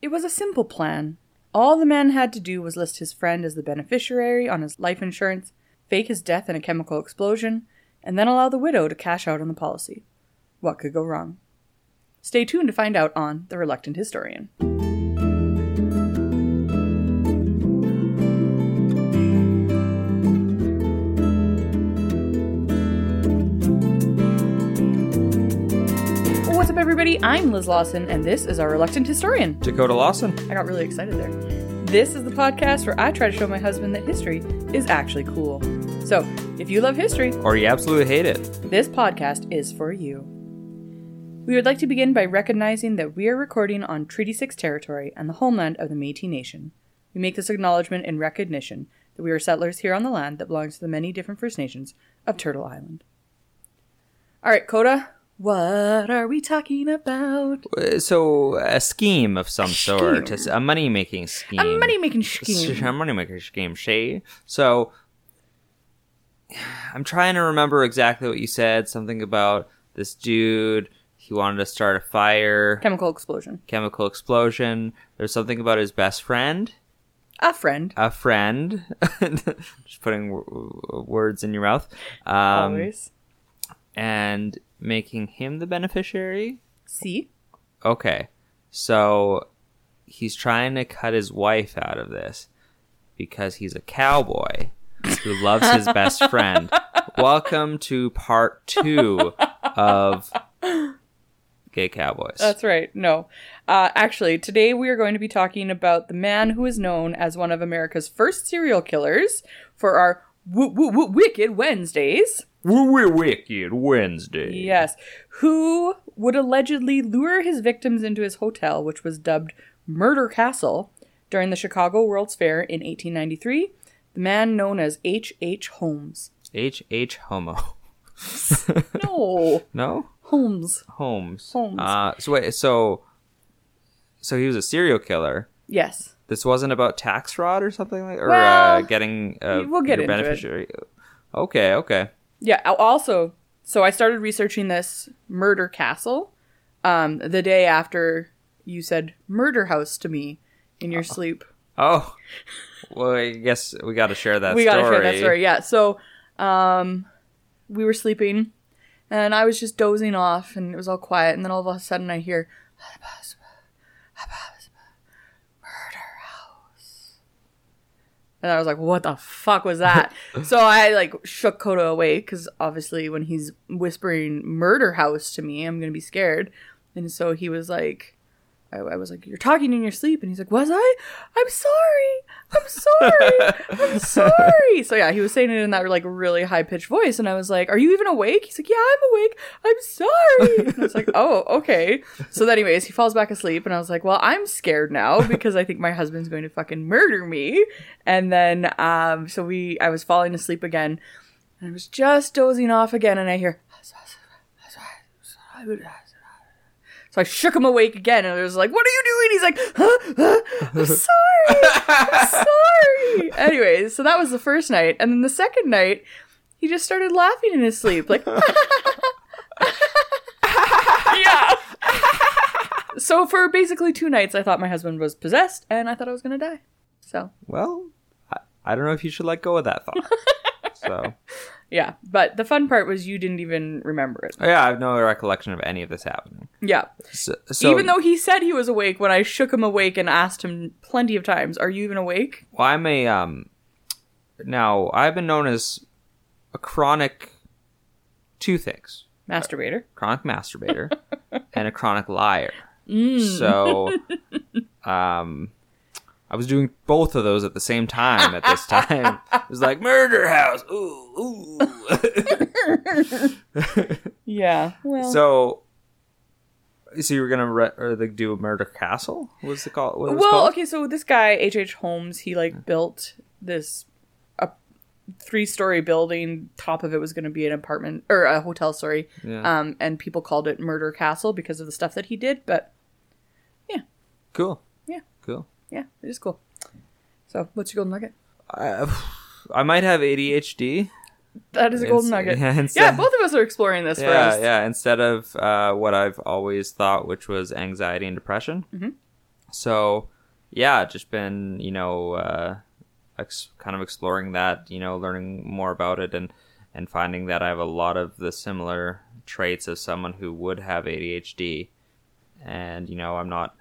It was a simple plan. All the man had to do was list his friend as the beneficiary on his life insurance, fake his death in a chemical explosion, and then allow the widow to cash out on the policy. What could go wrong? Stay tuned to find out on The Reluctant Historian. Up, everybody? I'm Liz Lawson, and this is our Reluctant Historian. Dakota Lawson. I got really excited there. This is the podcast where I try to show my husband that history is actually cool. So, if you love history, Or you absolutely hate it. this podcast is for you. We would like to begin by recognizing that we are recording on Treaty 6 territory and the homeland of the Metis Nation. We make this acknowledgement in recognition that we are settlers here on the land that belongs to the many different First Nations of Turtle Island. All right, Coda, what are we talking about? Uh, So, a scheme of some sort, Scheme. a money making scheme. A money making scheme. A money making scheme, Shay. So, I'm trying to remember exactly what you said. Something about this dude. He wanted to start a fire, Chemical explosion. chemical explosion. There's something about his best friend. A friend. A friend. Just putting w- words in your mouth. Um, always. and making him the beneficiary. See? Okay. So he's trying to cut his wife out of this because he's a cowboy who loves his best friend. Welcome to part two of Gay Cowboys. That's right. No. Uh, actually, today we are going to be talking about the man who is known as one of America's first serial killers for our w- w- Wicked Wednesdays. We're Wicked Wednesday. Yes. Who would allegedly lure his victims into his hotel, which was dubbed Murder Castle, during the Chicago World's Fair in 1893. The man known as H. H. Holmes. H H Homo. No, No? Holmes. Holmes. Holmes. Uh so wait, so so he was a serial killer. Yes. This wasn't about tax fraud or something like or Well, uh, getting uh, we'll get your into it. beneficiary. Okay, okay. Yeah. Also, so I started researching this murder castle um, the day after you said murder house to me in your sleep. Oh, well, I guess we got to share that. we story. gotta share that story. Yeah. So, um, we were sleeping, and I was just dozing off, and it was all quiet, and then all of a sudden I hear murder house, and I was like, "What the fuck was that?" so I like shook Koda away because obviously when he's whispering murder house to me, I'm gonna be scared, and so he was like. I, I was like, "You're talking in your sleep," and he's like, "Was I? I'm sorry. I'm sorry. I'm sorry." So yeah, he was saying it in that like really high pitched voice, and I was like, "Are you even awake?" He's like, "Yeah, I'm awake. I'm sorry." And I was like, "Oh, okay." So, then, anyways, he falls back asleep, and I was like, "Well, I'm scared now because I think my husband's going to fucking murder me." And then, um, so we, I was falling asleep again, and I was just dozing off again, and I hear. So I shook him awake again, and I was like, "What are you doing?" He's like, huh? Huh? "I'm sorry, I'm sorry." Anyways, so that was the first night, and then the second night, he just started laughing in his sleep, like, yeah. so for basically two nights, I thought my husband was possessed, and I thought I was gonna die. So Well, I, I don't know if you should let go of that thought. so, yeah, but the fun part was you didn't even remember it. yeah, I have no recollection of any of this happening. Yeah. So, so even though he said he was awake when I shook him awake and asked him plenty of times, "Are you even awake?" well, I'm a um. Now I've been known as a chronic two things: Masturbator. chronic masturbator and a chronic liar. Mm. So, um, I was doing both of those at the same time. At this time, it was like murder house. Ooh, ooh. Yeah. Well. so, So you were gonna re- or like do a murder castle? What's was it called? What well, called? okay, so this guy H. H. Holmes, he like built this a three-story building. Top of it was going to be an apartment or a hotel, sorry. Yeah. Um, and people called it Murder Castle because of the stuff that he did. But yeah, Cool. Yeah. Cool. Yeah, it is cool. So, what's your golden nugget? I, I might have ADHD. That is a golden nugget. yeah, Yeah, both of us are exploring this Yeah, us. yeah. Instead of uh, what I've always thought, which was anxiety and depression. Mm-hmm. So, yeah, just been you know uh, ex- kind of exploring that, you know, learning more about it, and and finding that I have a lot of the similar traits of someone who would have ADHD, and you know, I'm not.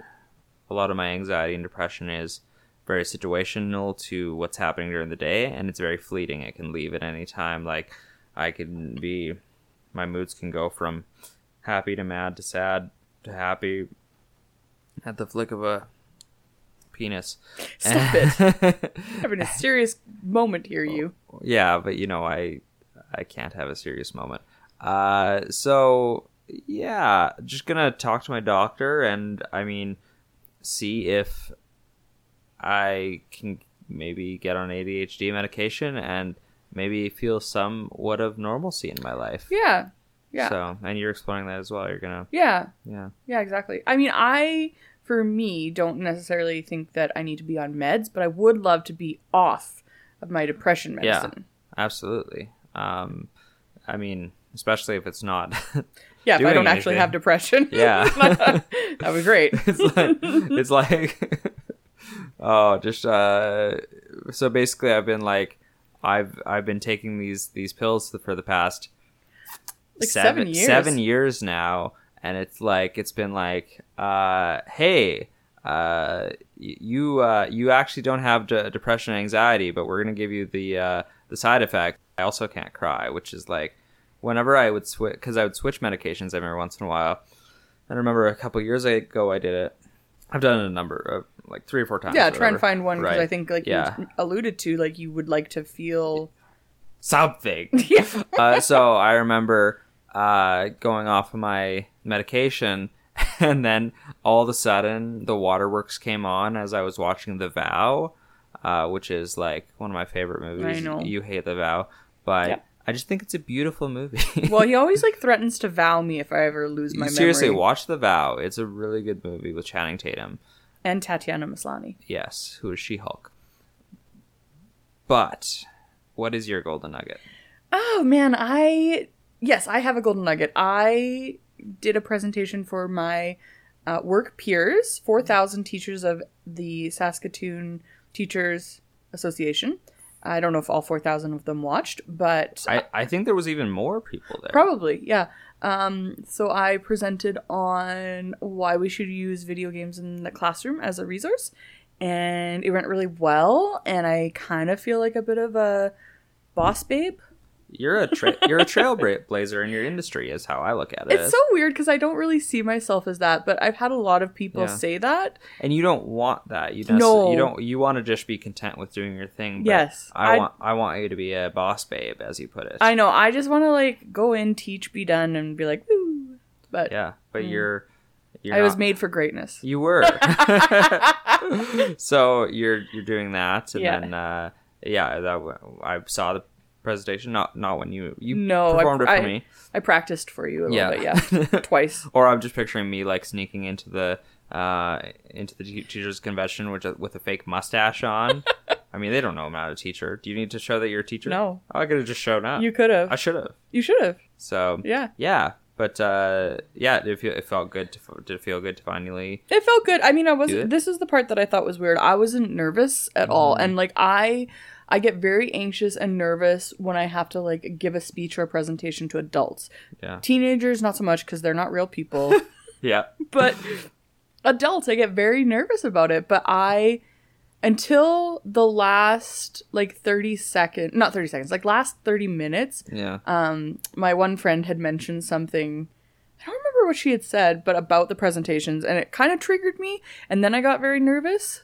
A lot of my anxiety and depression is very situational to what's happening during the day, and it's very fleeting. It can leave at any time. Like I can be, my moods can go from happy to mad to sad to happy at the flick of a penis. Stop it. Having a serious moment here, you. yeah, but you know, I I can't have a serious moment. Uh, so yeah, just gonna talk to my doctor, and I mean, see if I can maybe get on ADHD medication and maybe feel somewhat of normalcy in my life. Yeah. Yeah. So, and you're exploring that as well. You're gonna, yeah. yeah. Yeah, exactly. I mean, I, for me, don't necessarily think that I need to be on meds, but I would love to be off of my depression Yeah. medicine. Absolutely. Um, I mean, especially if it's not. Yeah, if I don't actually have depression. Yeah. that was great. it's like it's like oh just uh so basically i've been like i've i've been taking these these pills for the past Like seven years. seven years now and it's like it's been like uh hey uh you uh you actually don't have de- depression and anxiety but we're gonna give you the uh the side effect i also can't cry which is like whenever i would switch because i would switch medications every once in a while I remember a couple years ago I did it. I've done it a number of like three or four times. Yeah, try and find one because Right. I think, like yeah, you alluded to, like you would like to feel. something. Yeah. uh, so I remember uh, going off of my medication, and then all of a sudden the waterworks came on as I was watching The Vow, uh, which is like one of my favorite movies. I know. You hate The Vow, but. I just think it's a beautiful movie. Well, he always like threatens to vow me if I ever lose my Seriously, memory. watch The Vow. It's a really good movie with Channing Tatum. And Tatiana Maslany. Yes, who is She Hulk. But what is your golden nugget? Oh man, I yes, I have a golden nugget. I did a presentation for my uh, work peers, four thousand teachers of the Saskatoon Teachers Association. I don't know if all four thousand of them watched, but I, I think there was even more people there. Probably, yeah. Um, so I presented on why we should use video games in the classroom as a resource, and it went really well. And I kind of feel like a bit of a boss babe. You're a tra- you're a trailblazer in your industry, is how I look at it. It's so weird because I don't really see myself as that, but I've had a lot of people Yeah. say that. and you don't want that. You necess- No. you don't. You want to just be content with doing your thing. But Yes, I I'd- want I want you to be a boss babe, as you put it. I know. I just want to like go in, teach, be done, and be like, woo. But yeah, but you're. you're Mm. I was made for greatness. You were. so you're you're doing that, and Yeah. then uh, yeah, that I saw the presentation. Not not when you you No, I- performed it for I- me. I practiced for you a Yeah. little bit, yeah, twice. Or I'm just picturing me like sneaking into the uh into the teachers convention with a, with a fake mustache on. I mean, they don't know I'm not a teacher. Do you need to show that you're a teacher? No. Oh, I could have just shown up. You could have. I should have. You should have. So Yeah. yeah. But uh, yeah, it, feel, it felt good. To, did it feel good to finally? It felt good. I mean, I wasn't. This is the part that I thought was weird. I wasn't nervous at all, Mm-hmm. and like I, I get very anxious and nervous when I have to like give a speech or a presentation to adults. Yeah. Teenagers, not so much because they're not real people, Yeah. but adults, I get very nervous about it. But I, until the last like thirty second, not thirty seconds, like last thirty minutes, Yeah. um, my one friend had mentioned something. I don't remember what she had said, but about the presentations, and it kind of triggered me. And then I got very nervous.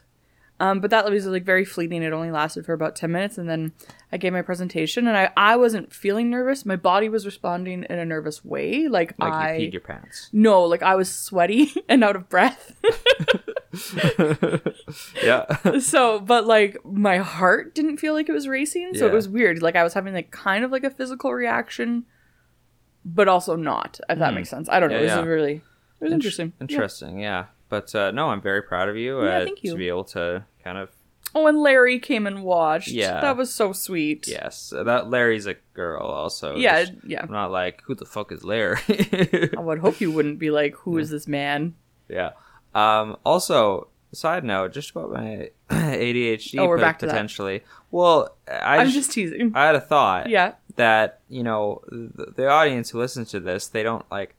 Um, but that was like very fleeting. It only lasted for about 10 minutes. And then I gave my presentation and I, I wasn't feeling nervous. My body was responding in a nervous way. Like, Like I. you peed your pants. no, like I was sweaty and out of breath. Yeah. so, but like my heart didn't feel like it was racing. So it was weird. Like I was having like kind of like a physical reaction, but also not, if that makes sense. I don't know. Hmm. Yeah, this yeah. really, it was interesting. Yeah. Interesting. Yeah. But uh, no, I'm very proud of you. Yeah, uh, thank you. To be able to kind of Oh, and Larry came and watched. Yeah. That was so sweet. yes, uh, that Larry's a girl also. Yeah, Just- yeah. I'm not like who the fuck is Larry. I would hope you wouldn't be like, who is this man? yeah. Um. Also, side note, just about my ADHD. Oh, we're back to that. potentially. Well, I I'm just, just teasing. I had a thought. Yeah. That you know the, the audience who listens to this, they don't like.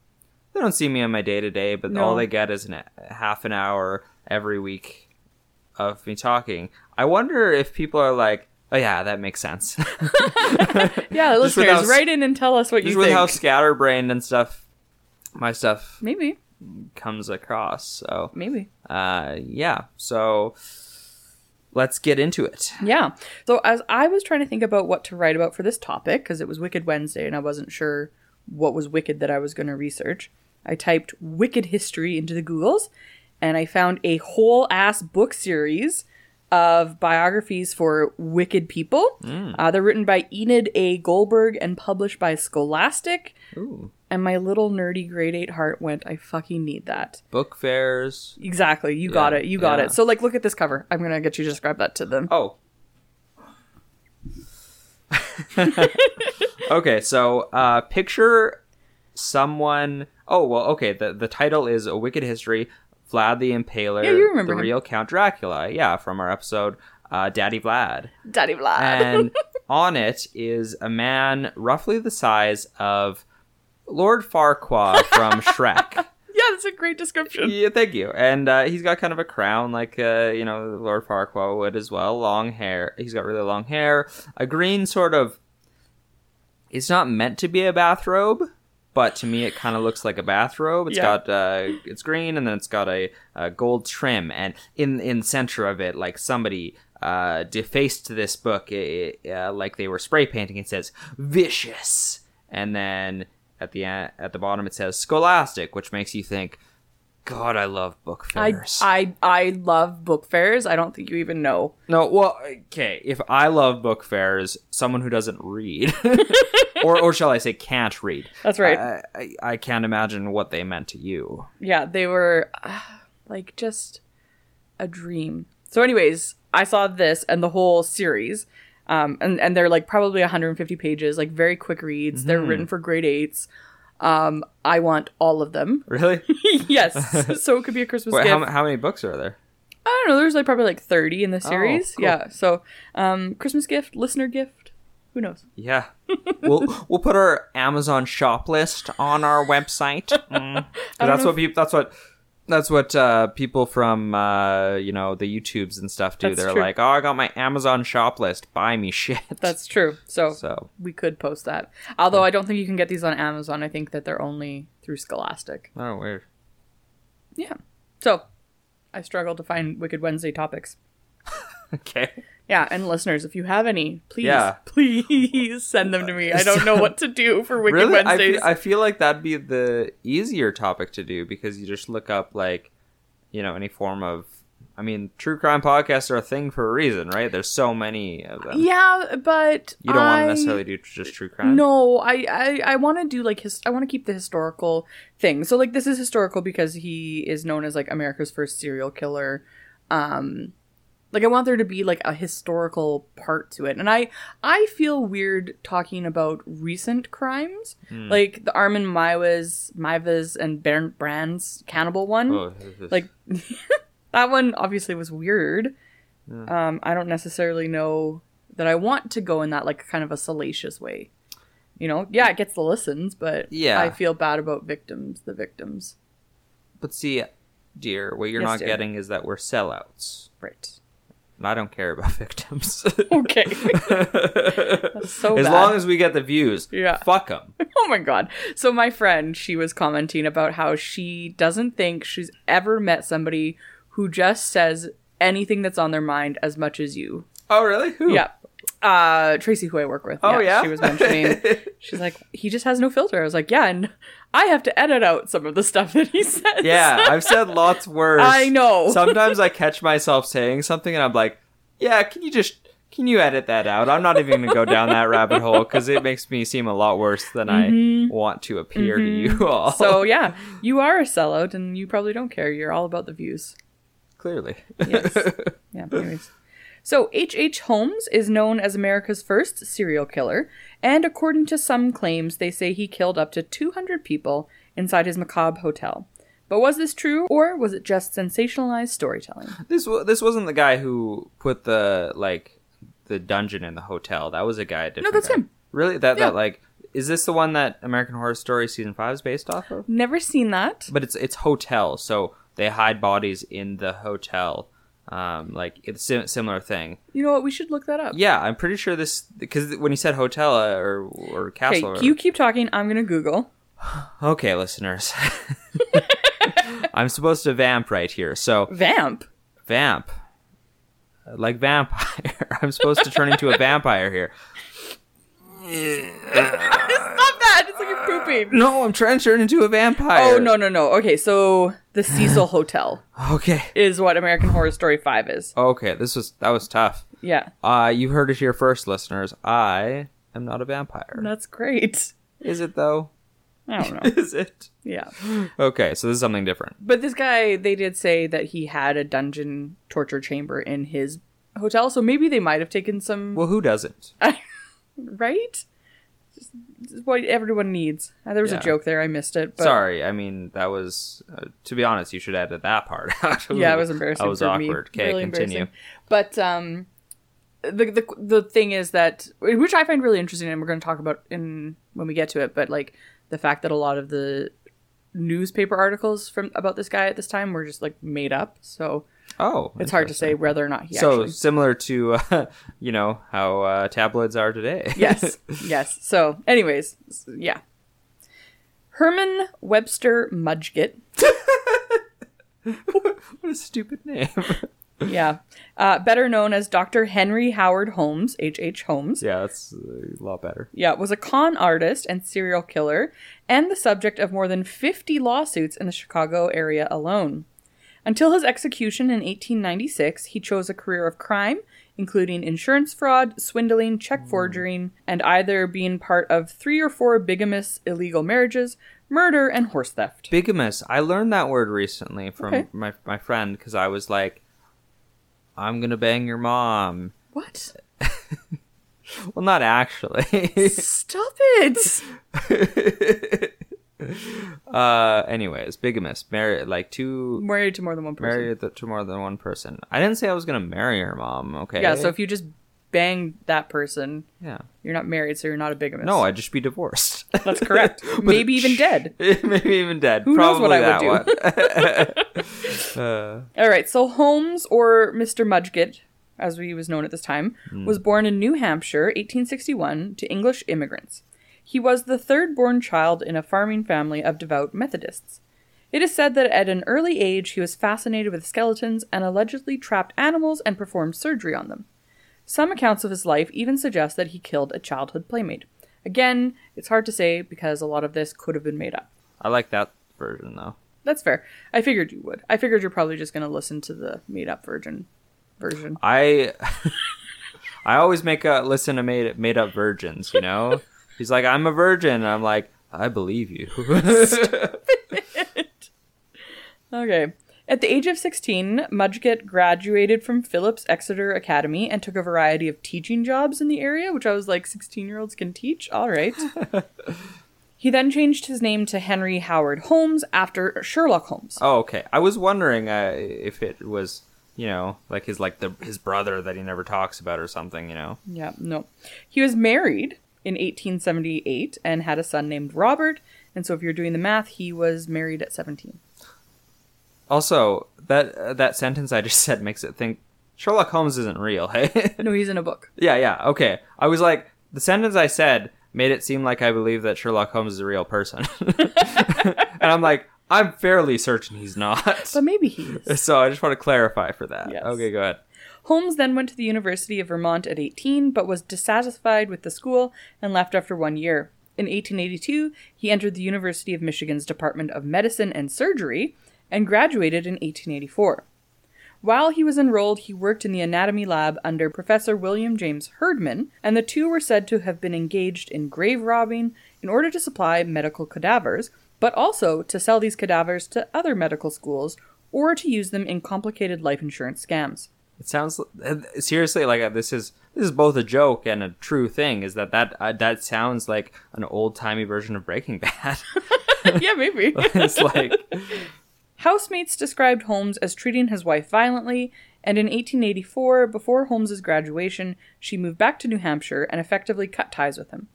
They don't see me on my day to day, but No. all they get is an, half an hour every week of me talking. I wonder if people are like, "Oh yeah, that makes sense." Yeah, Just listeners, how- write in and tell us what Just you with think. how scatterbrained and stuff, my stuff Maybe. comes across. So, Maybe. uh, yeah. So let's get into it. Yeah. So as I was trying to think about what to write about for this topic, because it was Wicked Wednesday and I wasn't sure what was wicked that I was going to research, I typed Wicked History into the Googles and I found a whole ass book series of biographies for wicked people. Uh, they're written by Enid A. Goldberg and published by Scholastic. Ooh. And my little nerdy grade 8 heart went, I fucking need that. Book fairs. Exactly. You got it. You got yeah. it. So, like, look at this cover. I'm going to get you to describe that to them. Oh. okay, so uh, picture someone. Oh well, okay. The the title is "A Wicked History." Vlad the Impaler, Yeah, you remember the him. real Count Dracula. Yeah, from our episode uh, Daddy Vlad. Daddy Vlad. and on it is a man roughly the size of Lord Farquaad from Shrek. yeah, that's a great description. yeah, thank you. And uh, he's got kind of a crown, like uh, you know Lord Farquaad would as well. Long hair. He's got really long hair. A green sort of. It's not meant to be a bathrobe, but to me it kind of looks like a bathrobe. It's Yeah. got uh, it's green, and then it's got a, a gold trim, and in in center of it, like somebody uh, defaced this book, uh, like they were spray painting. It says "vicious," and then at the at the bottom it says "scholastic," which makes you think, God, I love book fairs. I I love book fairs. I don't think you even know. no, well, okay. If I love book fairs, someone who doesn't read, or or shall I say, can't read. That's right. I, I, I can't imagine what they meant to you. Yeah, they were uh, like just a dream. So, anyways, I saw this and the whole series, um, and and they're like probably 150 pages, like very quick reads. They're written for grade eights. Um, I want all of them. Really? yes, so it could be a Christmas Wait, gift. how, how many books are there? I don't know. There's like probably like 30 in the series. Oh, cool. Yeah. So, um, Christmas gift, listener gift. Who knows? Yeah. we'll we'll put our Amazon shop list on our website. Mm. That's what people. That's what. That's what uh, people from uh, you know the YouTubes and stuff do. That's They're true. like, "Oh, I got my Amazon shop list. Buy me shit." That's true. So, so. we could post that. Although I don't think you can get these on Amazon. I think that they're only through Scholastic. Oh, weird. Yeah. So I struggle to find Wicked Wednesday topics. Okay. Yeah, and listeners, if you have any, please, Yeah. please send them to me. I don't know what to do for Wicked really, I feel, I feel like that'd be the easier topic to do because you just look up like, you know, any form of. I mean, true crime podcasts are a thing for a reason, right? There's so many of them. yeah, but You don't want to necessarily do just true crime. No, I I, I want to do like his. I want to keep the historical thing. So like this is historical because he is known as like America's first serial killer. Um, like I want there to be like a historical part to it, and I I feel weird talking about recent crimes, Hmm. like the Armin Maiwas, Maivas, and Bernd Brand's cannibal one. Oh, Like that one obviously was weird. Um, I don't necessarily know that I want to go in that like kind of a salacious way. You know, yeah, it gets the listens, but Yeah. I feel bad about victims, the victims. But see, dear, what you're Yes, not dear. getting is that we're sellouts. Right. And I don't care about victims. Okay. That's so as bad. long as we get the views, Yeah. fuck them. Oh my god. So my friend, she was commenting about how she doesn't think she's ever met somebody who just says anything that's on their mind as much as you. Oh, really? Who? Yeah. Uh, Tracy, who I work with. Oh, yeah? She was mentioning, she's like, he just has no filter. I was like, yeah, and I have to edit out some of the stuff that he says. Yeah, I've said lots worse. I know. Sometimes I catch myself saying something and I'm like, yeah, can you just can you edit that out? I'm not even going to go down that rabbit hole because it makes me seem a lot worse than I want to appear to you all. Mm-hmm. so yeah, you are a sellout, and you probably don't care. You're all about the views. clearly, Yes. yeah. Anyways. So H. H. Holmes is known as America's first serial killer, and according to some claims, they say he killed up to 200 people inside his macabre hotel. But was this true, or was it just sensationalized storytelling? this wa- this wasn't the guy who put the like the dungeon in the hotel. That was a guy. a different that's guy. him. Really? That Yeah. that like is this the one that American Horror Story season five is based off of? Never seen that. But it's it's hotel, so they hide bodies in the hotel. Um, like it's sim- similar thing. You know what? We should look that up. Yeah, I'm pretty sure this because when you said hotel uh, or or Okay, castle. or- you keep talking. I'm gonna Google. Okay, listeners. I'm supposed to vamp right here. So, Vamp. vamp. Like vampire. I'm supposed to turn into a vampire here. Stop that! It's like you're pooping. No, I'm trying to turn into a vampire. Oh no no no. Okay, so the Cecil Hotel Okay. is what American Horror Story Five is. Okay, this was that was tough. Yeah, Uh you heard it here first, listeners. I am not a vampire. that's great. Is it though? I don't know. Is it? Yeah, Okay, so this is something different. but this guy, they did say that he had a dungeon torture chamber in his hotel, so maybe they might have taken some. Well, who doesn't? right? Just- just what everyone needs. Uh, There was Yeah. a joke there. I missed it. But Sorry, I mean that was. Uh, to be honest, you should edit that part out. Yeah, it was embarrassing. That was awkward. Me. Okay, Really continue. But um, the the the thing is that which I find really interesting, and we're going to talk about in when we get to it. But like the fact that a lot of the newspaper articles from about this guy at this time were just like made up. So Oh, it's hard to say whether or not he So actually. similar to uh, you know how uh, tabloids are today. yes, yes. So, anyways, yeah. Herman Webster Mudgett. what a stupid name. Yeah. Uh, better known as Dr. Henry Howard Holmes, H. H. Holmes. yeah, that's a lot better. Yeah, was a con artist and serial killer, and the subject of more than 50 lawsuits in the Chicago area alone. Until his execution in 1896, he chose a career of crime, including insurance fraud, swindling, check mm. forgering, and either being part of three or four bigamous illegal marriages, murder, and horse theft. Bigamous. I learned that word recently from Okay. my my friend because I was like, "I'm gonna bang your mom." What? Well, not actually. Stop it! uh, anyways, bigamous. Marry like two. Married to more than one person. Married th- to more than one person. I didn't say I was gonna marry her mom. Okay. Yeah, so if you just bang that person, yeah. you're not married, so you're not a bigamist. No, I'd just be divorced. That's correct. Maybe even dead. Maybe even dead. Who knows what I would do. uh, All right, so Holmes, or Mr. Mudgett, as he was known at this time, was born in New Hampshire, 1861, to English immigrants. He was the third born child in a farming family of devout Methodists. It is said that at an early age he was fascinated with skeletons and allegedly trapped animals and performed surgery on them. Some accounts of his life even suggest that he killed a childhood playmate. Again, it's hard to say because a lot of this could have been made up. I like that version though. That's fair. I figured you would. I figured you're probably just going to listen to the made up version. Version. I I always make a listen to made made up virgins. You know, he's like, I'm a virgin. And I'm like, I believe you. Okay. At the age of 16, Mudgett graduated from Phillips Exeter Academy and took a variety of teaching jobs in the area, which I was like, 16 year olds can teach? All right. he then changed his name to Henry Howard Holmes after Sherlock Holmes. oh, okay. I was wondering uh, if it was, you know, like his like the his brother that he never talks about or something. You know. Yeah, no. He was married in 1878 and had a son named Robert. And so if you're doing the math, he was married at 17. Also, that uh, that sentence I just said makes it think Sherlock Holmes isn't real. Hey. No, he's in a book. yeah, yeah. Okay. I was like, the sentence I said made it seem like I believe that Sherlock Holmes is a real person. and I'm like, I'm fairly certain he's not. But maybe he is. so I just want to clarify for that. Yes. Okay, go ahead. Holmes then went to the University of Vermont at 18, but was dissatisfied with the school and left after one year. In 1882, he entered the University of Michigan's Department of Medicine and Surgery and graduated in 1884. While he was enrolled, he worked in the anatomy lab under Professor William James Herdman, and the two were said to have been engaged in grave robbing in order to supply medical cadavers, but also to sell these cadavers to other medical schools or to use them in complicated life insurance scams. It sounds seriously like uh, this is this is both a joke and a true thing. Is that that uh, that sounds like an old timey version of Breaking Bad? yeah, maybe. it's like Housemates described Holmes as treating his wife violently, and in 1884, before Holmes's graduation, she moved back to New Hampshire and effectively cut ties with him.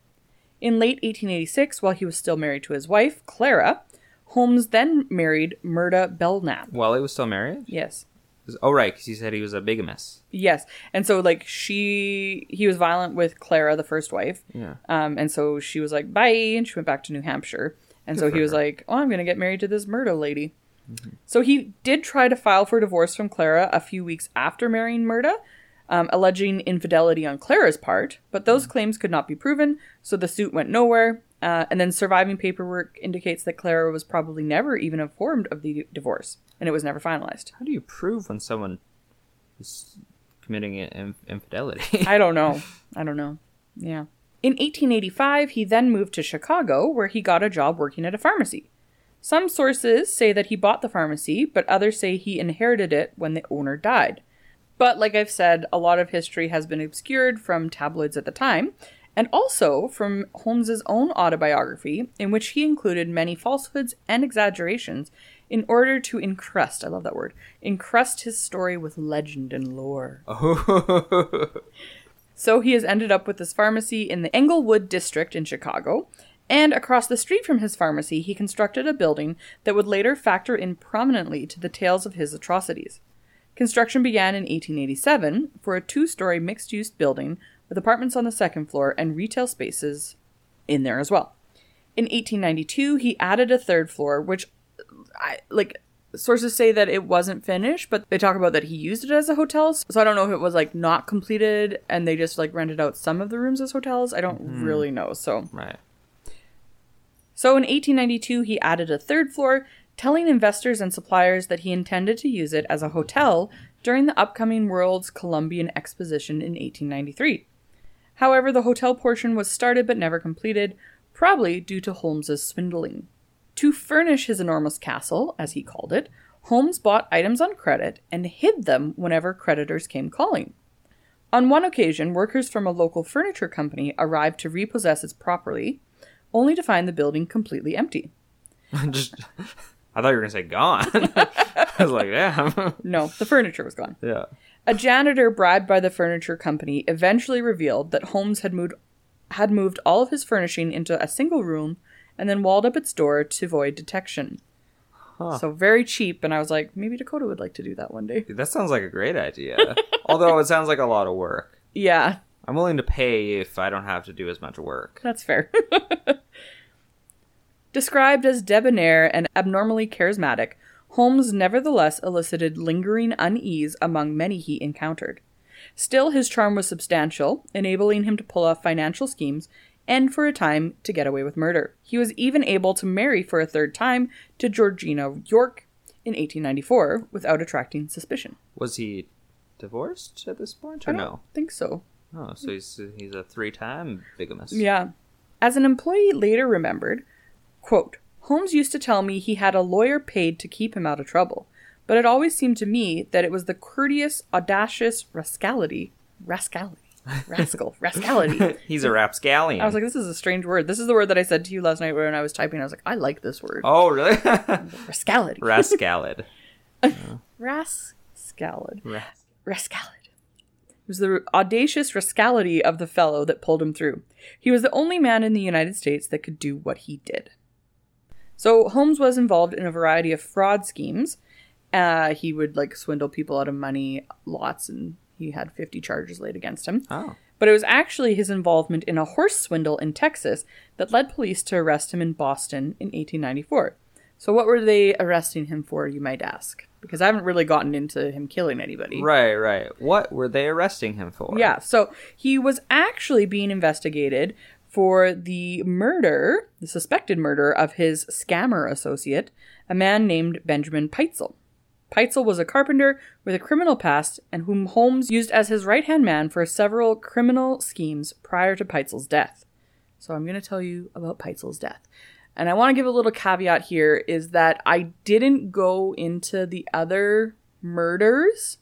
In late 1886, while he was still married to his wife, Clara, Holmes then married Myrta Belknap. while he was still married. Yes. Oh right, because he said he was a bigamist. Yes. And so like she he was violent with Clara, the first wife. Yeah. Um and so she was like, bye, and she went back to New Hampshire. And so he was her. like, Oh, I'm gonna get married to this Myrta lady. So he did try to file for divorce from Clara a few weeks after marrying Myrta, um, alleging infidelity on Clara's part, but those claims could not be proven, so the suit went nowhere. Uh, and then surviving paperwork indicates that Clara was probably never even informed of the divorce, and it was never finalized. How do you prove when someone is committing in- in- infidelity? I don't know. I don't know. Yeah. In 1885, he then moved to Chicago, where he got a job working at a pharmacy. Some sources say that he bought the pharmacy, but others say he inherited it when the owner died. But like I've said, a lot of history has been obscured from tabloids at the time, and also from Holmes's own autobiography, in which he included many falsehoods and exaggerations in order to encrust, I love that word, encrust his story with legend and lore. So he has ended up with this pharmacy in the Englewood district in Chicago. And across the street from his pharmacy, he constructed a building that would later factor in prominently to the tales of his atrocities. Construction began in 1887 for a two story mixed use building with apartments on the second floor and retail spaces in there as well. In 1892, he added a third floor, which I like sources say that it wasn't finished, but they talk about that he used it as a hotel. So I don't know if it was like not completed and they just like rented out some of the rooms as hotels. I don't hmm. really know. So right. so in 1892, he added a third floor, telling investors and suppliers that he intended to use it as a hotel during the upcoming World's Columbian Exposition in 1893. However, the hotel portion was started but never completed, probably due to Holmes's swindling. To furnish his enormous castle, as he called it, Holmes bought items on credit and hid them whenever creditors came calling. On one occasion, workers from a local furniture company arrived to repossess its property, only to find the building completely empty. Just, I thought you were gonna say gone. I was like, damn. No, the furniture was gone. yeah. A janitor bribed by the furniture company eventually revealed that Holmes had moved had moved all of his furnishing into a single room and then walled up its door to avoid detection. So very cheap, and I was like, maybe Dakota would like to do that one day. That sounds like a great idea. Although it sounds like a lot of work. Yeah, I'm willing to pay if I don't have to do as much work. That's fair. Described as debonair and abnormally charismatic, Holmes nevertheless elicited lingering unease among many he encountered. Still, his charm was substantial, enabling him to pull off financial schemes and, for a time, to get away with murder. He was even able to marry for a third time to Georgina York in 1894 without attracting suspicion. Was he divorced at this point or I don't no? think so. Oh, so he's he's a three-time bigamist. Yeah. As an employee later remembered, quote, Holmes used to tell me he had a lawyer paid to keep him out of trouble, but it always seemed to me that it was the courteous, audacious rascality, rascality, rascal, rascality. he's a rapscallion. I was like, this is a strange word. This is the word that I said to you last night when I was typing. I was like, I like this word. oh, really? Rascality. Rascalid. Rascalid. Ras- Rascalid. It was the audacious rascality of the fellow that pulled him through. He was the only man in the United States that could do what he did. So Holmes was involved in a variety of fraud schemes. Uh, he would like swindle people out of money lots, and he had 50 charges laid against him. Oh. But it was actually his involvement in a horse swindle in Texas that led police to arrest him in Boston in 1894. So what were they arresting him for, you might ask? Because I haven't really gotten into him killing anybody. Right, right. What were they arresting him for? Yeah, so he was actually being investigated for the murder, the suspected murder of his scammer associate, a man named Benjamin Pitezel. Pitezel was a carpenter with a criminal past and whom Holmes used as his right hand man for several criminal schemes prior to Pitezel's death. So I'm going to tell you about Pitezel's death. And I want to give a little caveat here is that I didn't go into the other murders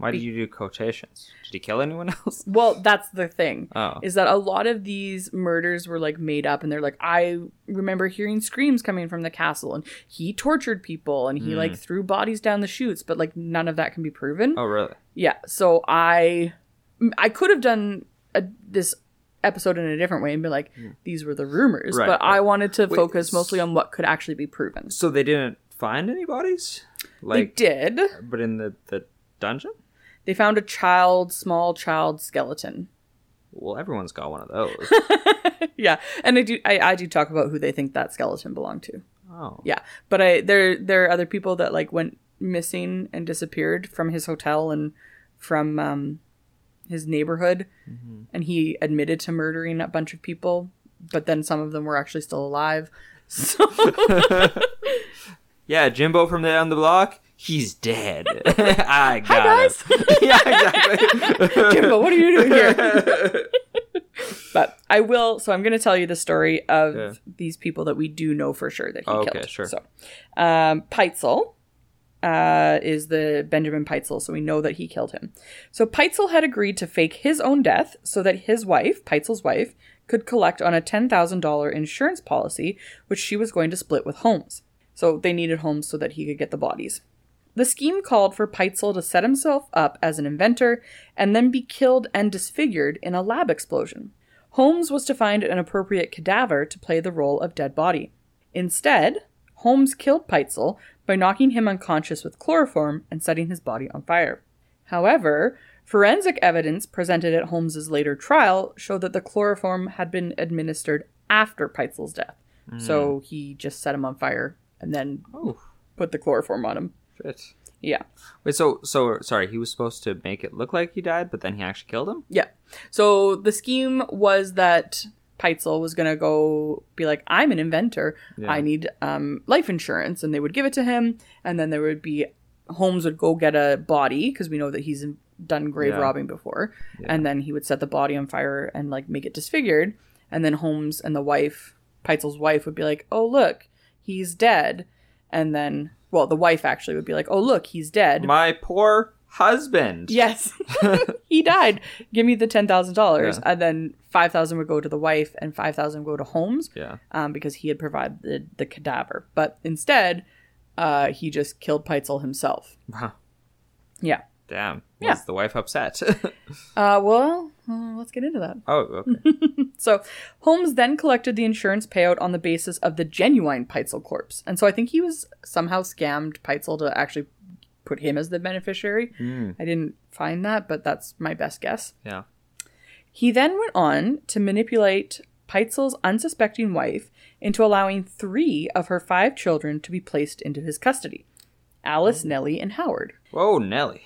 Why did you do quotations? Did he kill anyone else? Well, that's the thing. Oh. Is that a lot of these murders were like made up and they're like, I remember hearing screams coming from the castle and he tortured people and he like threw bodies down the chutes, but like none of that can be proven. Hmm. Oh, really? Yeah. So I I could have done a, this episode in a different way and be like, these were the rumors. Right, but I wanted to Wait, focus mostly on what could actually be proven. So they didn't find any bodies? Like, they did. but in the, the dungeon? They found a child, small child skeleton. Well, everyone's got one of those. yeah, and I do I, I do talk about who they think that skeleton belonged to. oh. Yeah, but I there there are other people that like went missing and disappeared from his hotel and from um, his neighborhood, and he admitted to murdering a bunch of people, but then some of them were actually still alive. So Yeah, Jimbo from the down the block, he's dead. I got hi guys, yeah, exactly. Jimbo, what are you doing here? but I will. So I'm going to tell you the story of Yeah. these people that we do know for sure that he Okay, killed. sure. So, um, Pitezel uh, is the Benjamin Pitezel, so we know that he killed him. So Pitezel had agreed to fake his own death so that his wife, Pitezel's wife, could collect on a ten thousand dollar insurance policy, which she was going to split with Holmes. So they needed Holmes so that he could get the bodies. The scheme called for Pitezel to set himself up as an inventor and then be killed and disfigured in a lab explosion. Holmes was to find an appropriate cadaver to play the role of dead body. Instead, Holmes killed Pitezel by knocking him unconscious with chloroform and setting his body on fire. However, forensic evidence presented at Holmes's later trial showed that the chloroform had been administered after Pitezel's death. So hmm. he just set him on fire and then put the chloroform on him. Shit. Yeah. Wait, so so sorry, he was supposed to make it look like he died, but then he actually killed him? Yeah. So the scheme was that Pitezel was gonna go be like, I'm an inventor. Yeah. I need um, life insurance, and they would give it to him, and then there would be Holmes would go get a body because we know that he's done grave Yeah. robbing before, and then he would set the body on fire and like make it disfigured, and then Holmes and the wife, Pitezel's wife, would be like, Oh look, he's dead, and then well, the wife actually would be like, Oh look, he's dead. My poor husband. Yes, he died. Give me the ten thousand dollars, and then five thousand would go to the wife, and five thousand would go to Holmes, Yeah. um, because he had provided the, the cadaver. But instead, uh, he just killed Pitezel himself. Wow. Yeah. Damn. Yeah. The wife upset? Uh, well, uh, let's get into that. oh, okay. So Holmes then collected the insurance payout on the basis of the genuine Pitezel corpse, and so I think he was somehow scammed Pitezel to actually put him as the beneficiary. I didn't find that, but that's my best guess. Yeah. He then went on to manipulate Pitezel's unsuspecting wife into allowing three of her five children to be placed into his custody Alice, Nellie, and Howard. Whoa, Nelly.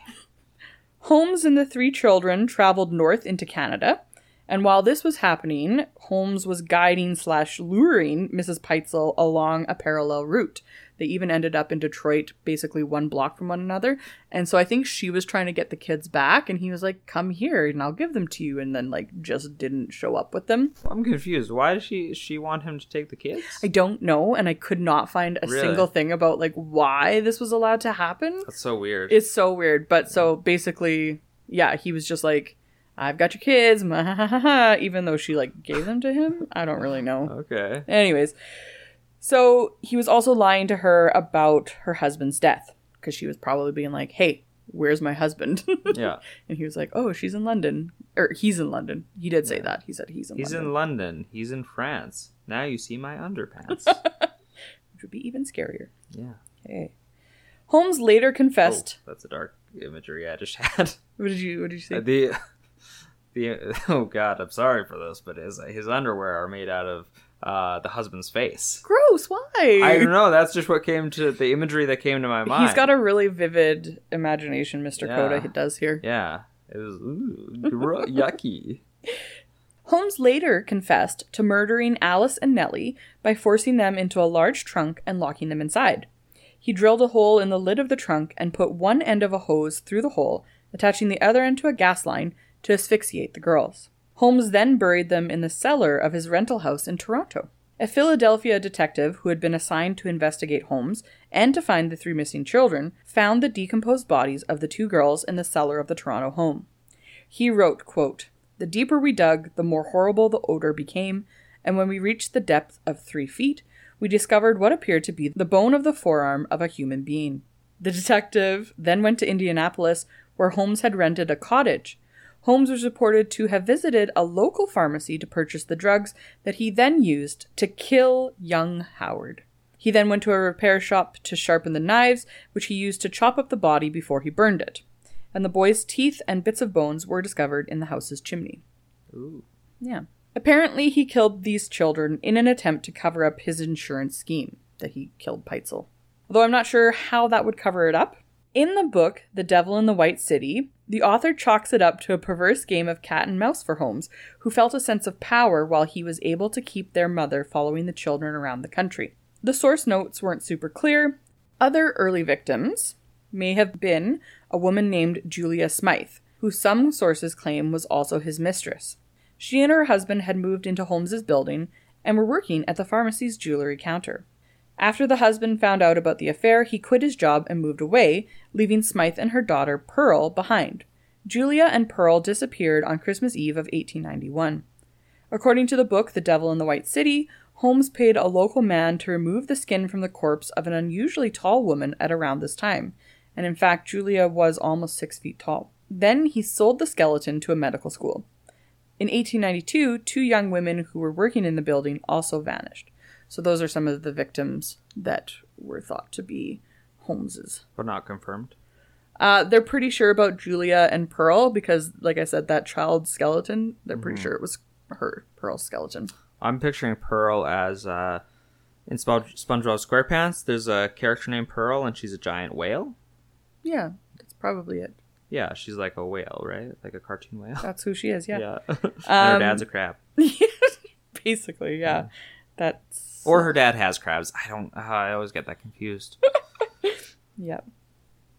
Holmes and the three children traveled north into Canada, and while this was happening, Holmes was guiding slash luring Mrs. Pitezel along a parallel route. They even ended up in Detroit, basically one block from one another. And so I think she was trying to get the kids back, and he was like, "Come here, and I'll give them to you," and then like just didn't show up with them. I'm confused. Why does she she want him to take the kids? I don't know, and I could not find a Really? single thing about like why this was allowed to happen. That's so weird. It's so weird. But so basically, yeah, he was just like, I've got your kids, even though she like gave them to him. I don't really know. okay. Anyways, so he was also lying to her about her husband's death because she was probably being like, hey, where's my husband? Yeah. and he was like, oh, she's in London. Or he's in London. He did say that. He said he's in He's London. in London. He's in France. Now you see my underpants. which would be even scarier. yeah. Hey. Holmes later Oh, confessed. that's a dark imagery I just had. What did you What did you say? Uh, the the oh god, I'm sorry for this, but his his underwear are made out of uh, the husband's face. Gross. Why? I don't know. That's just what came to the imagery that came to my mind. He's got a really vivid imagination, Mr. Yeah. Coda. He does here. yeah. It was ooh, gro- yucky. Holmes later confessed to murdering Alice and Nellie by forcing them into a large trunk and locking them inside. He drilled a hole in the lid of the trunk and put one end of a hose through the hole, attaching the other end to a gas line to asphyxiate the girls. Holmes then buried them in the cellar of his rental house in Toronto. A Philadelphia detective who had been assigned to investigate Holmes and to find the three missing children found the decomposed bodies of the two girls in the cellar of the Toronto home. He wrote, quote, The deeper we dug, the more horrible the odor became, and when we reached the depth of three feet, we discovered what appeared to be the bone of the forearm of a human being. The detective then went to Indianapolis, where Holmes had rented a cottage. Holmes was reported to have visited a local pharmacy to purchase the drugs that he then used to kill young Howard. He then went to a repair shop to sharpen the knives, which he used to chop up the body before he burned it. And the boy's teeth and bits of bones were discovered in the house's chimney. Ooh. Yeah. Apparently, he killed these children in an attempt to cover up his insurance scheme that he killed Pitezel. Although I'm not sure how that would cover it up. In the book, The Devil in the White City, the author chalks it up to a perverse game of cat and mouse for Holmes, who felt a sense of power while he was able to keep their mother following the children around the country. The source notes weren't super clear. Other early victims may have been a woman named Julia Smythe, who some sources claim was also his mistress. She and her husband had moved into Holmes's building and were working at the pharmacy's jewelry counter. After the husband found out about the affair, he quit his job and moved away, leaving Smythe and her daughter Pearl behind. Julia and Pearl disappeared on Christmas Eve of 1891. According to the book The Devil in the White City, Holmes paid a local man to remove the skin from the corpse of an unusually tall woman at around this time, and in fact, Julia was almost six feet tall. Then he sold the skeleton to a medical school. In 1892, two young women who were working in the building also vanished. So those are some of the victims that were thought to be Holmes's. But not confirmed. Uh, they're pretty sure about Julia and Pearl because, like I said, that child skeleton, they're pretty sure it was her, Pearl's skeleton. I'm picturing Pearl as uh, in Spo- SpongeBob SquarePants. There's a character named Pearl, and she's a giant whale. Yeah, that's probably it. Yeah, she's like a whale, right? Like a cartoon whale. That's who she is, yeah. Yeah. and her Um, dad's a crab. Basically, yeah. That's. Or her dad has crabs. I don't. Uh, I always get that confused. Yep.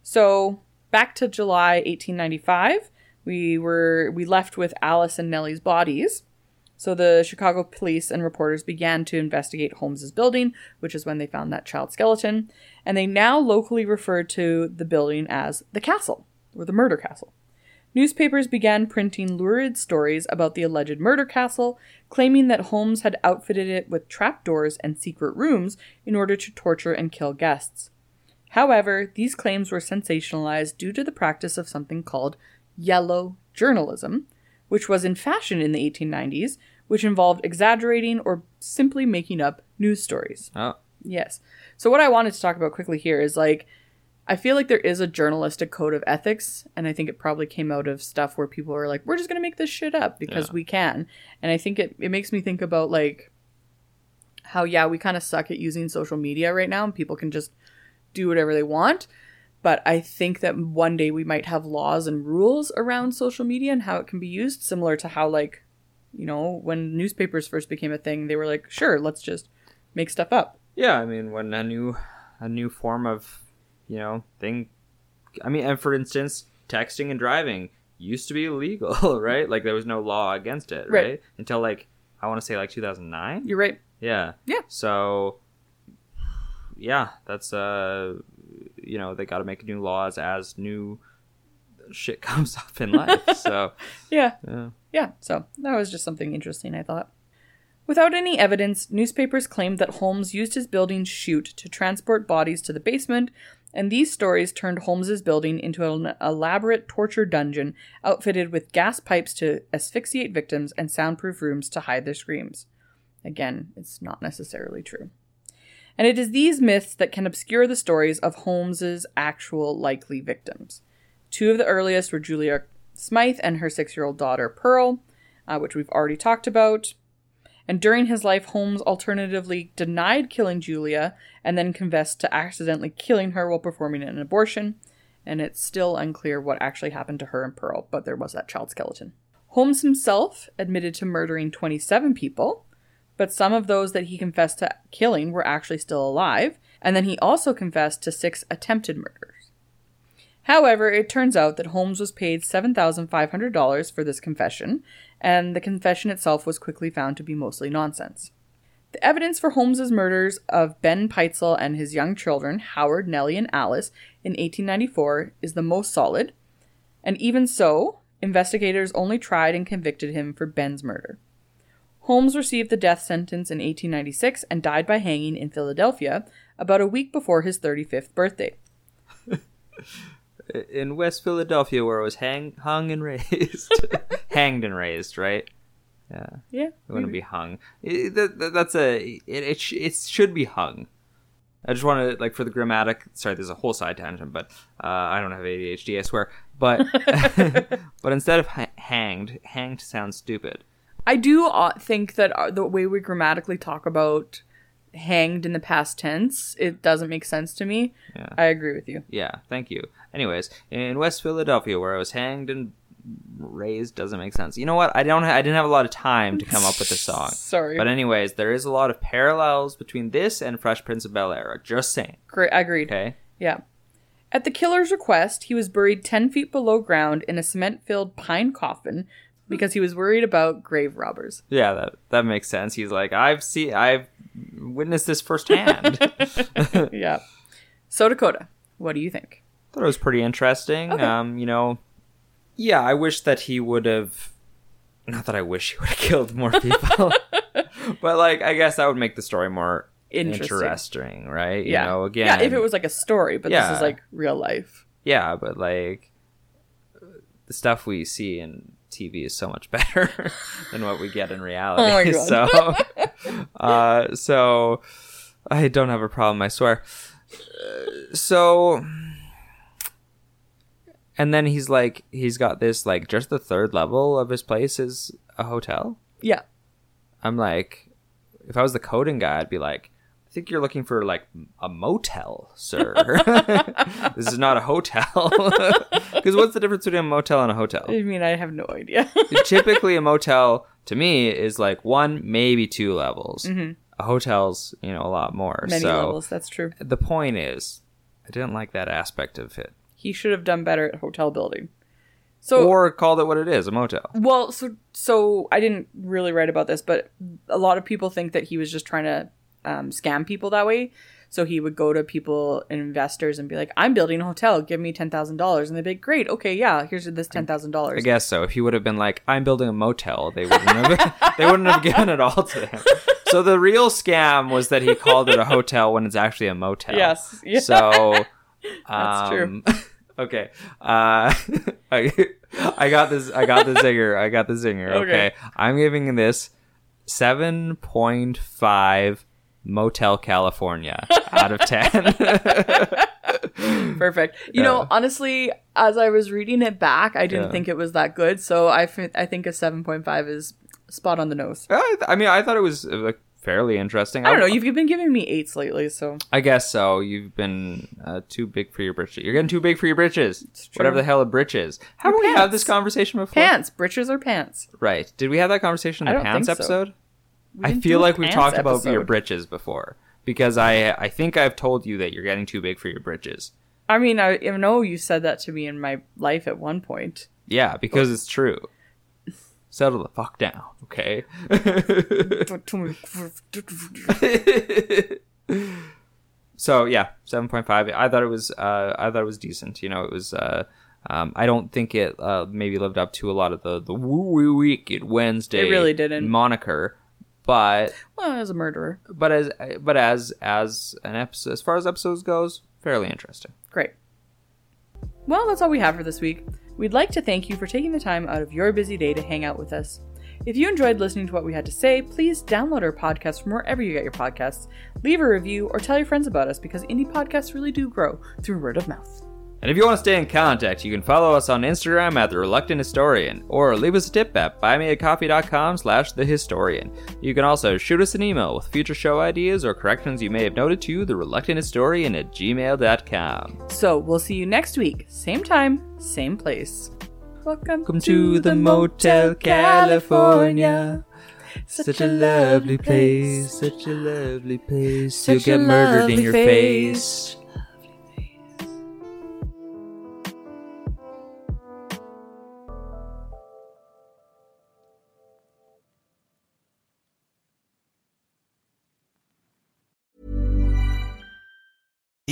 So back to July 1895, we were we left with Alice and Nellie's bodies. So the Chicago police and reporters began to investigate Holmes's building, which is when they found that child skeleton, and they now locally referred to the building as the castle or the murder castle. Newspapers began printing lurid stories about the alleged murder castle, claiming that Holmes had outfitted it with trapdoors and secret rooms in order to torture and kill guests. However, these claims were sensationalized due to the practice of something called yellow journalism, which was in fashion in the 1890s, which involved exaggerating or simply making up news stories. Oh, Yes. So, what I wanted to talk about quickly here is like, I feel like there is a journalistic code of ethics, and I think it probably came out of stuff where people are like, we're just going to make this shit up because Yeah. we can. And I think it, it makes me think about like how, yeah, we kind of suck at using social media right now, and people can just do whatever they want. But I think that one day we might have laws and rules around social media and how it can be used, similar to how, like, you know, when newspapers first became a thing, they were like, sure, let's just make stuff up. yeah. I mean, when a new, a new form of, you know, thing. I mean, and for instance, texting and driving used to be illegal, right? Like there was no law against it, Right. right? Until like I want to say like 2009. You're right. Yeah. Yeah. So yeah, that's uh you know, they got to make new laws as new shit comes up in life. so, Yeah. yeah. Yeah, so that was just something interesting, I thought. Without any evidence, newspapers claimed that Holmes used his building's chute to transport bodies to the basement, and these stories turned Holmes's building into an elaborate torture dungeon outfitted with gas pipes to asphyxiate victims and soundproof rooms to hide their screams. Again, it's not necessarily true. And it is these myths that can obscure the stories of Holmes's actual likely victims. Two of the earliest were Julia Smythe and her six year old daughter Pearl, uh, which we've already talked about. And during his life, Holmes alternatively denied killing Julia and then confessed to accidentally killing her while performing an abortion. And it's still unclear what actually happened to her and Pearl, but there was that child skeleton. Holmes himself admitted to murdering 27 people, but some of those that he confessed to killing were actually still alive, and then he also confessed to six attempted murders. However, it turns out that Holmes was paid $7,500 for this confession, and the confession itself was quickly found to be mostly nonsense. The evidence for Holmes's murders of Ben Pitezel and his young children, Howard, Nellie, and Alice, in 1894 is the most solid, and even so, investigators only tried and convicted him for Ben's murder. Holmes received the death sentence in 1896 and died by hanging in Philadelphia about a week before his 35th birthday. in West Philadelphia, where I was hang, hung and raised, hanged and raised, right? Yeah, Yeah. it wouldn't be hung. It- that- that- that's a it. It, sh- it should be hung. I just want to like for the grammatic. Sorry, there's a whole side tangent, but uh, I don't have ADHD. I swear. But but instead of ha- hanged, hanged sounds stupid. I do uh, think that uh, the way we grammatically talk about hanged in the past tense, it doesn't make sense to me. Yeah. I agree with you. Yeah, thank you. Anyways, in West Philadelphia, where I was hanged and raised, doesn't make sense. You know what? I don't. Ha- I didn't have a lot of time to come up with the song. Sorry. But anyways, there is a lot of parallels between this and Fresh Prince of Bel Air. Just saying. Great, agreed. Okay. Yeah. At the killer's request, he was buried 10 feet below ground in a cement filled pine coffin because he was worried about grave robbers. Yeah, that that makes sense. He's like, I've seen, I've witnessed this firsthand. Yeah. So, Dakota, what do you think? Thought it was pretty interesting. Okay. Um, you know, yeah, I wish that he would have. Not that I wish he would have killed more people, but like, I guess that would make the story more Interesting. interesting, right? Yeah. You know, again, yeah, if it was like a story, but this is like real life. Yeah, but like the stuff we see in TV is so much better than what we get in reality. Oh my God. so, uh, so I don't have a problem. I swear. Uh, so, and then he's like, he's got this like just the third level of his place is a hotel. Yeah. I'm like, if I was the coding guy, I'd be like, think you're looking for like a motel, sir. this is not a hotel. Because what's the difference between a motel and a hotel? I mean, I have no idea. Typically, a motel to me is like one, maybe two levels. A hotel's, you know, a lot more. Mm-hmm. Many so levels, that's true. the point is, I didn't like that aspect of it. He should have done better at hotel building. So, or called it what it is, a motel. well, so so I didn't really write about this, but a lot of people think that he was just trying to um, scam people that way. So he would go to people, investors, and be like, "I'm building a hotel. Give me ten thousand dollars," and they'd be like, "Great, okay, yeah, here's this ten thousand dollars." I guess so. If he would have been like, "I'm building a motel," they wouldn't have. they wouldn't have given it all to him. So the real scam was that he called it a hotel when it's actually a motel. Yes. Yeah. So That's true. um, Okay. Uh, I I got this. I got the zinger. I got the zinger. Okay. Okay. I'm giving this seven point five Motel California out of ten. Perfect. You know, honestly, as I was reading it back, I didn't Yeah. think it was that good. So I, I think a 7.5 is spot on the nose. I, th- I mean, I thought it was uh, like fairly interesting. I don't know. You've been giving me eights lately, so I guess so. You've been uh, too big for your britches. You're getting too big for your britches. Whatever the hell a britch is. Have Your we have this conversation before? pants, Britches or pants. Right. Did we have that conversation in the pants episode? so. Episode? I feel like we've talked about your britches before because I I think I've told you that you're getting too big for your britches. I mean, I, I know you said that to me in my life at one point. Yeah, because it's true. Settle the fuck down, okay? so yeah, seven point five. I thought it was. Uh, I thought it was decent. You know, it was. Uh, um, I don't think it uh, maybe lived up to a lot of the the woo woo wicked Wednesday. It really didn't. moniker, but well, as a murderer. but as but as as an episode, as far as episodes goes, fairly interesting. Great. Well, that's all we have for this week. We'd like to thank you for taking the time out of your busy day to hang out with us. If you enjoyed listening to what we had to say, please download our podcast from wherever you get your podcasts, leave a review, or tell your friends about us because indie podcasts really do grow through word of mouth. And if you want to stay in contact, you can follow us on Instagram at The Reluctant Historian, or leave us a tip at buymeacoffee.com slash The Historian. You can also shoot us an email with future show ideas or corrections you may have noted to The Reluctant Historian at gmail.com. So we'll see you next week. Same time, same place. Welcome, Welcome to the Motel California. Such a lovely place, such a lovely place. You'll get murdered in your face. face.